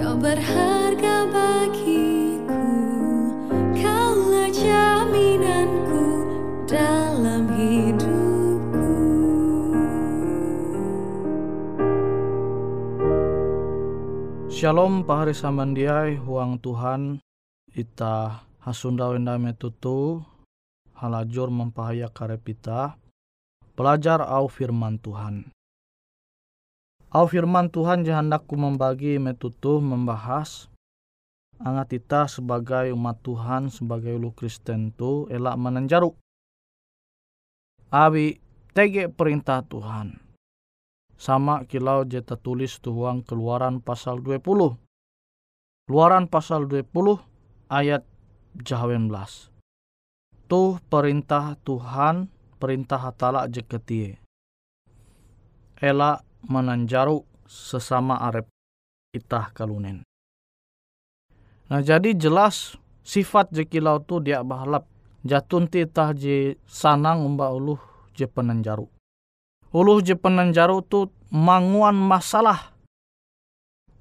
Pak Haris Shalom pahari samandiai huang Tuhan. Ita hasunda wenda metutu halajur mempahaya karepita pelajar au firman Tuhan. Au firman Tuhan jahandaku membagi metutu membahas angat kita sebagai umat Tuhan sebagai ulu Kristen tu elak menenjaru. Abi tege perintah Tuhan sama kilau jeta tulis tuhuang keluaran pasal 20. Keluaran pasal 20 ayat jahawen belas. Tuh perintah Tuhan, perintah hatala jeketie. Ela menanjaru sesama arep itah kalunen. Nah jadi jelas sifat jekilau tu dia bahalap. Jatun titah je sanang umba uluh je penanjaru. Uluh je penanjaro tu manguan masalah.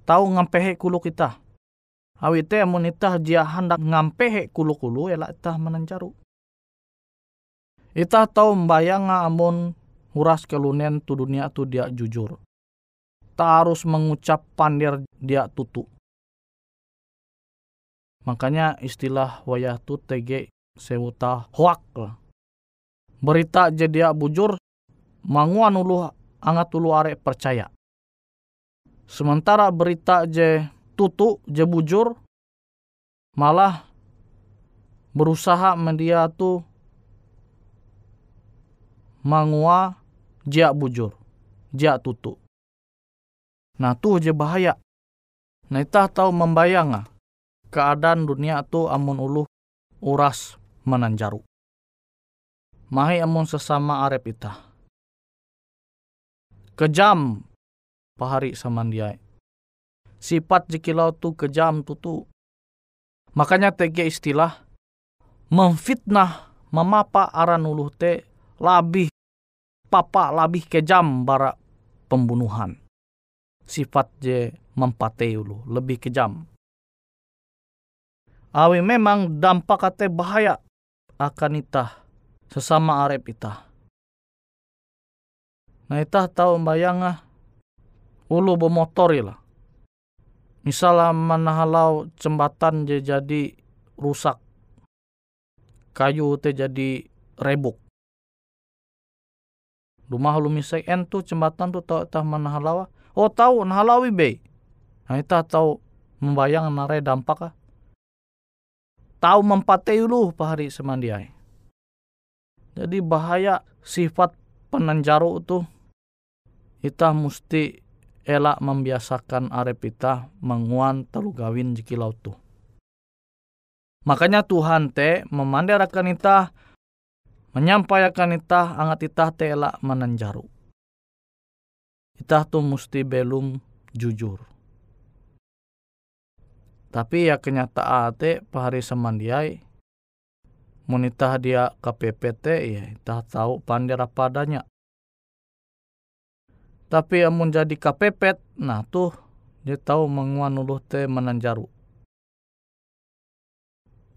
Tahu ngampehe kulu kita awi te amun itah dia hendak ngampehe kulu kulu ela itah menanjaru. Itah tahu membayang amun huras kelunen tu dunia tu dia jujur. Tak harus mengucap pandir dia tutu. Makanya istilah wayah tu tege sewuta hoak lah berita jadi bujur manguan ulu angat ulu arek percaya. Sementara berita je tutu je bujur malah berusaha media tu mangua jia bujur, jia tutu. Nah tuh je bahaya. Nah itah tahu membayang ah, keadaan dunia tu amun ulu uras menanjaru. Mahi amun sesama arep itah kejam pahari samandiai. Sifat jikilau tu kejam tutu. Makanya tege istilah memfitnah memapa aran uluh te labih papa labih kejam bara pembunuhan. Sifat je mempate ulu lebih kejam. Awi memang dampak kate bahaya akan itah sesama arep itah Nah itah tahu bayang ah ulu bemotori lah. Misalnya manahalau jembatan je jadi rusak. Kayu te jadi rebuk. Rumah misai entu jembatan tu tahu tah manahalau. Oh tahu nahalawi be. Nah itah tahu membayang nare dampak ah. Tahu mempatei lu pahari semandiai. Jadi bahaya sifat penanjaru tuh kita mesti elak membiasakan arep kita menguan telu gawin jiki laut tu. Makanya Tuhan te memandirakan kita menyampaikan kita angat kita te elak menanjaru. Kita tu mesti belum jujur. Tapi ya kenyataan te pahari semandiai munitah dia KPPT ya kita tahu pandira padanya tapi amun jadi kapepet, nah tuh dia tahu menguan uluh te menanjaru.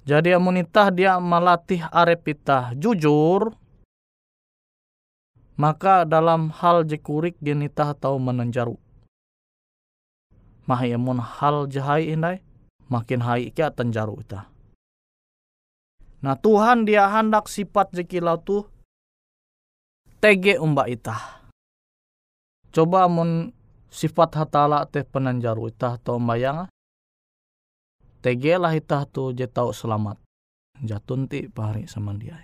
Jadi amunitah dia melatih arepita jujur, maka dalam hal jekurik dia nitah tahu menanjaru. Mahi amun hal jahai indai, makin hai kia tanjaru ita. Nah Tuhan dia hendak sifat jekilau tuh tege umba itah coba mun sifat hatala teh penanjaru itah tau bayang tege lah itah tu je tau selamat. Jatun ti pahari sama dia.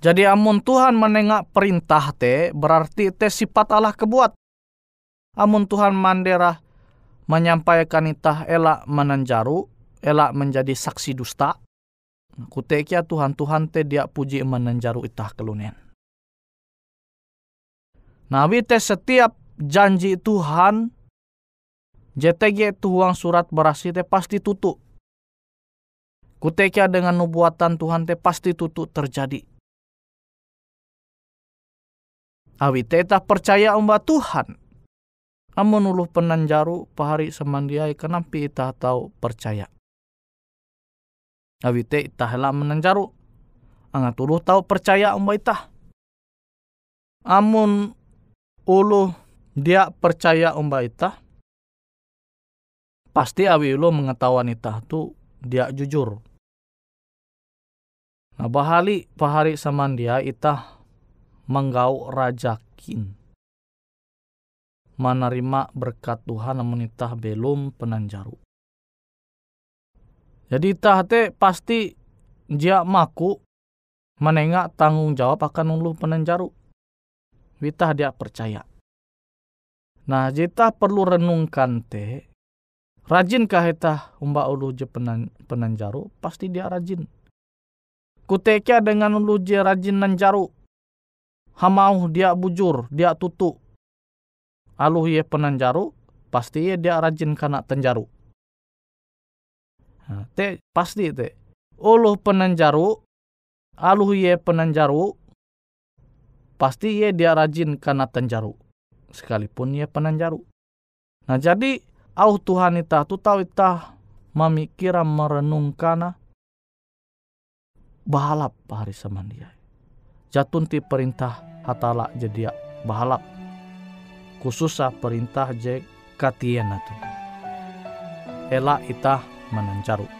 Jadi amun Tuhan menengak perintah te berarti te sifat Allah kebuat. Amun Tuhan mandera menyampaikan itah elak menanjaru elak menjadi saksi dusta kutekia Tuhan Tuhan te dia puji menanjaru itah kelunen. Nah, te setiap janji Tuhan, JTG tuang surat berasi te pasti tutup. Kutekia dengan nubuatan Tuhan te pasti tutup terjadi. Awi teta percaya umba Tuhan. Amun uluh penanjaru pahari semandiai kenapa ita tahu percaya. Awi te ita hela menanjaru. Angat uluh tahu percaya umba ita. Amun ulu dia percaya umba ita pasti awi ulo mengetahuan itah tu dia jujur. Nah bahali pahari saman dia itah menggau rajakin. Menerima berkat Tuhan namun itah belum penanjaru. Jadi itah te pasti dia maku menengak tanggung jawab akan ulu penanjaru. Witah dia percaya. Nah, jita perlu renungkan te, Rajinkah kita umba ulu je penan, penanjaru? Pasti dia rajin. Kuteka dengan ulu je rajin nanjaru. Hamau dia bujur, dia tutu. Aluh ye penanjaru, pasti ye dia rajin kana tenjaru. Nah, te pasti te. Ulu penanjaru, aluh ye penanjaru, pasti ye dia rajin kana tenjaru. Sekalipun ye penanjaru. Nah jadi au Tuhan ita tu tahu ita memikira merenungkan bahalap hari samandia. Jatun ti perintah hatala jadi bahalap. Khususnya perintah je katian tu. Ela ita menancaru.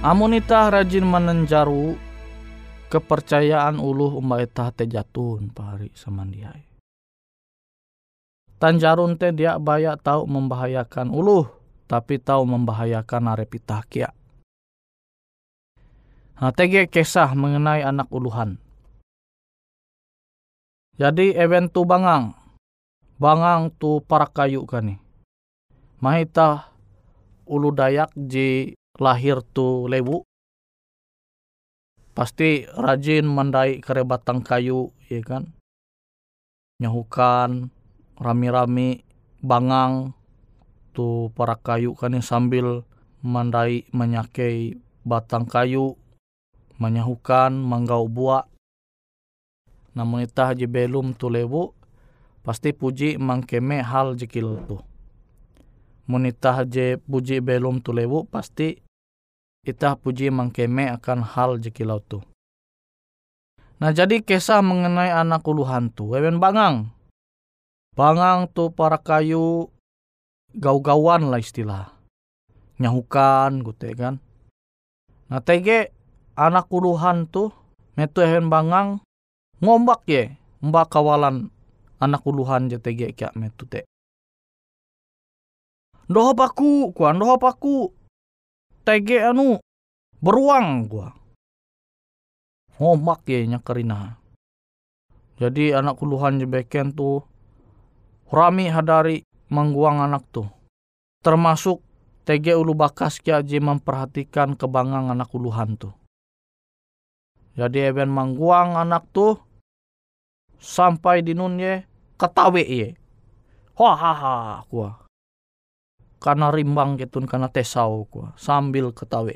Amun itah rajin menenjaru kepercayaan uluh umba itah te jatun pahari samandiai. Tanjarun te dia baya tahu membahayakan uluh, tapi tahu membahayakan arep itah kia. Nah, tege kisah mengenai anak uluhan. Jadi event tu bangang. Bangang tu para kayu kan nih. Mahita ulu dayak ji lahir tu lewu. Pasti rajin mandai kare batang kayu, ya kan? Nyahukan, rami-rami, bangang, tu para kayu kan sambil mandai menyakai batang kayu, menyahukan, manggau buah. Namun itah je belum tu lewu, pasti puji mangkeme hal jekil tu. Munitah je puji belum tu lewu, pasti itah puji mangkeme akan hal jekilau tu. Nah jadi kisah mengenai anak uluhan tu, Ewen bangang. Bangang tu para kayu gau-gauan lah istilah. Nyahukan gitu kan. Nah tege anak uluhan tu metu ewen bangang ngombak ye mbak kawalan anak uluhan tege kya metu te. Doho paku, kuan doho paku. Tege anu beruang gua. Ngombak ye nyakarina. Jadi anak uluhan je beken tu rami hadari mangguang anak tu. Termasuk TG ulu bakas kia je memperhatikan kebangang anak uluhan tu. Jadi eben mangguang anak tu sampai di nun ye ketawe ye. Wah ha ha kuah. Karena rimbang ketun karena tesau kuah sambil ketawe.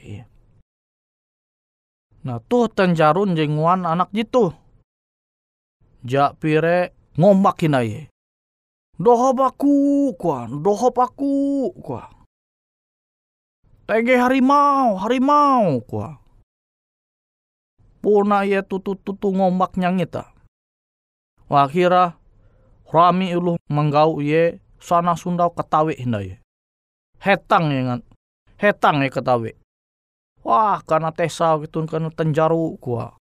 Nah tuh tenjarun jenguan anak jitu. Jak pire ngombak ye. Dohop aku kuah, dohop aku kuah. Tege harimau, harimau kuah. Puna ye tutu-tutu ngombak nyangita. Akhirnya rami ulu menggau ye sana sundau ketawe hinda ye. Hetang ye ngan. Hetang ye ketawe. Wah karena tesa gitu karena tenjaru kuah.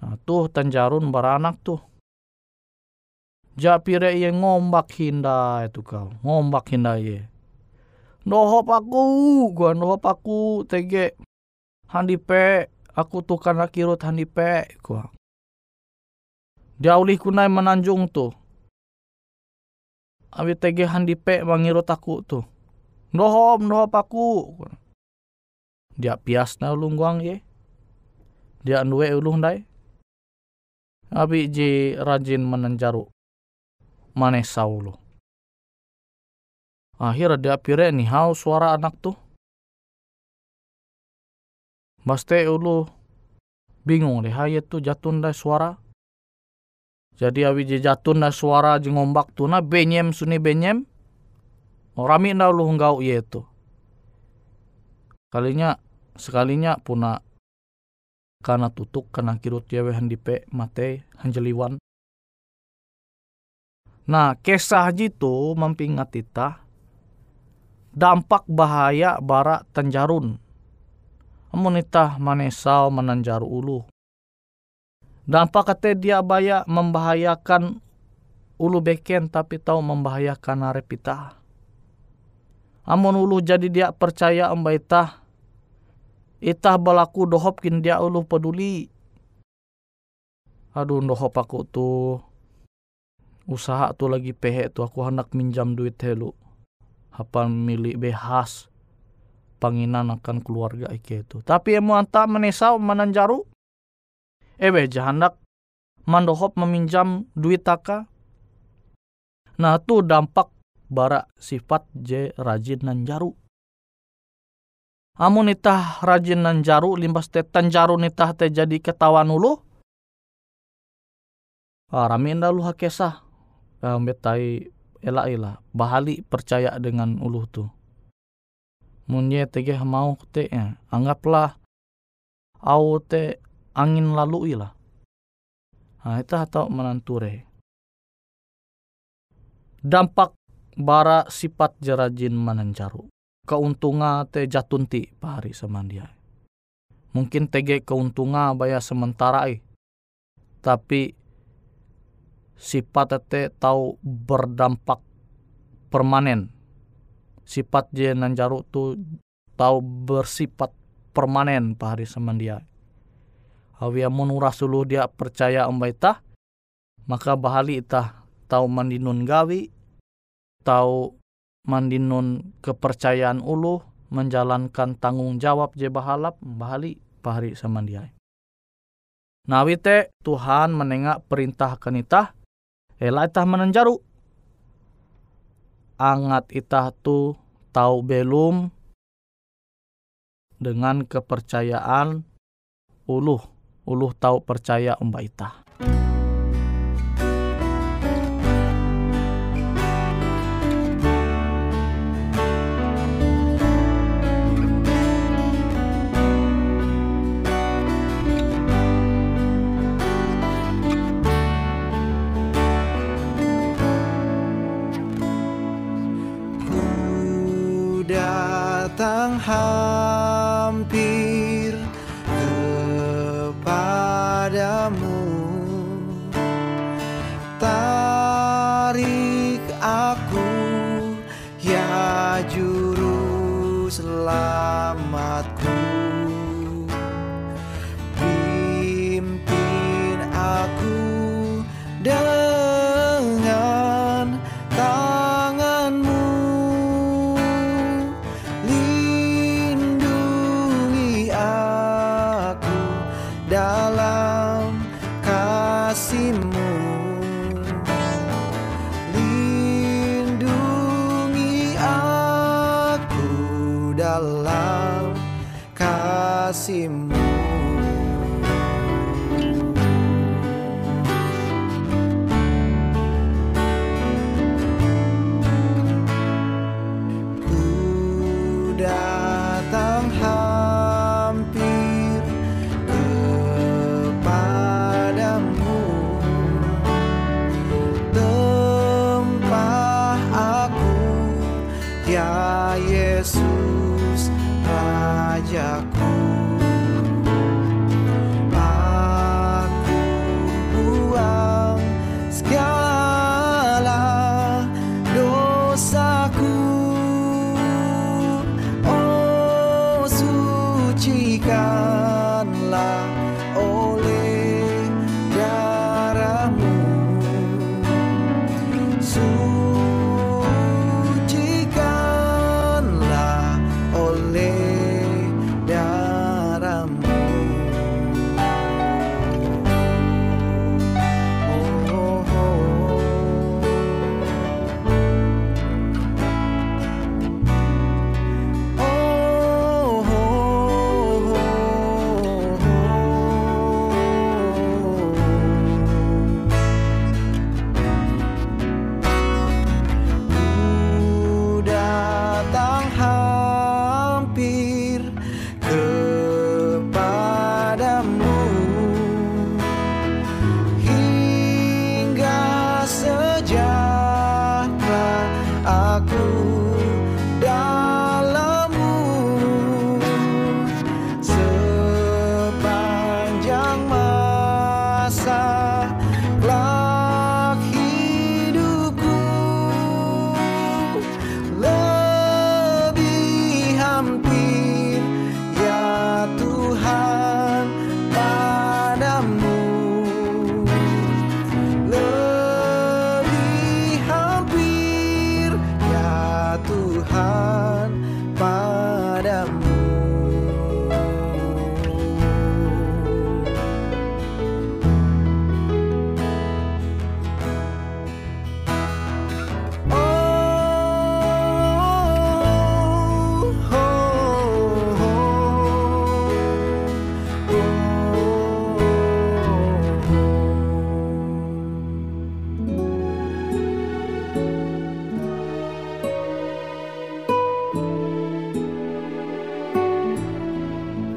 Nah tuh tenjarun baranak tuh. Japire ye ngombak hinda itu kau. Ngombak hinda ye. Nohop aku, gua nohop aku tege handipe aku tuh karena kirut handipe gua. Diaulih kunai menanjung tuh. Abi tege handipe mangirut aku tuh. Nohop, nohop aku. Dia pias na ulung guang ye. Dia nuwe ulung dai. Abi ji rajin menanjaru mane Saulo. Akhirnya dia pire nih hau suara anak tuh. Baste ulu bingung deh hayat tuh jatun dah suara. Jadi awi je jatun dah suara jengombak tuh na benyem suni benyem. Rami nda ulu enggau ye tuh. Kalinya sekalinya puna karena tutuk karena kirut yawe handipe mate hanjeliwan Nah, kisah jitu mempingat kita dampak bahaya bara tenjarun. Amun itah manesau menanjaru ulu. Dampak kata dia baya membahayakan ulu beken tapi tahu membahayakan arep itah. Amun ulu jadi dia percaya amba itah itah balaku dohop kin dia ulu peduli. Aduh dohop aku tuh usaha tu lagi pehe tu aku hendak minjam duit helu apa milik behas panginan akan keluarga ike itu tapi emu anta menesau menanjaru ebe jahandak mandohop meminjam duit taka. Nah tu dampak bara sifat je rajin nanjaru amun itah rajin nanjaru limbas te tanjaru nitah te jadi ketawan ulu. Ah, rami lu hakesah uh, betai elak ila bahali percaya dengan uluh tu. Munye tege mau te ya, anggaplah au te angin lalu ila ha itu atau menanture dampak bara sifat jerajin menancaru keuntungan te jatunti pahari samandia. Mungkin tege keuntungan baya sementara eh. Tapi sifat te tahu berdampak permanen. Sifat je nanjaru tu tahu bersifat permanen pahari samandia. Awi amun rasuluh dia percaya umbaita maka bahali itah tahu mandinun gawi tahu mandinun kepercayaan ulu menjalankan tanggung jawab je bahalap bahali pahari sama dia. Nawite Tuhan menengak perintah kenitah ela itah menenjaru. Angat itah tu tahu belum dengan kepercayaan uluh uluh tahu percaya umba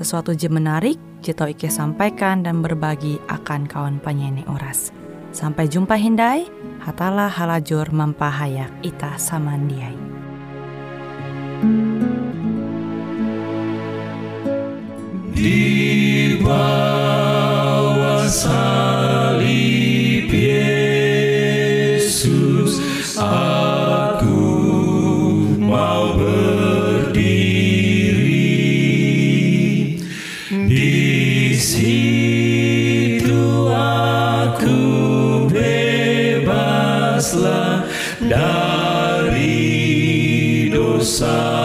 sesuatu je menarik, jito Ike sampaikan dan berbagi akan kawan penyanyi Uras. Sampai jumpa Hindai, hatalah halajur mempahayak ita samandiai. Di bawah salib Yesus dari dosa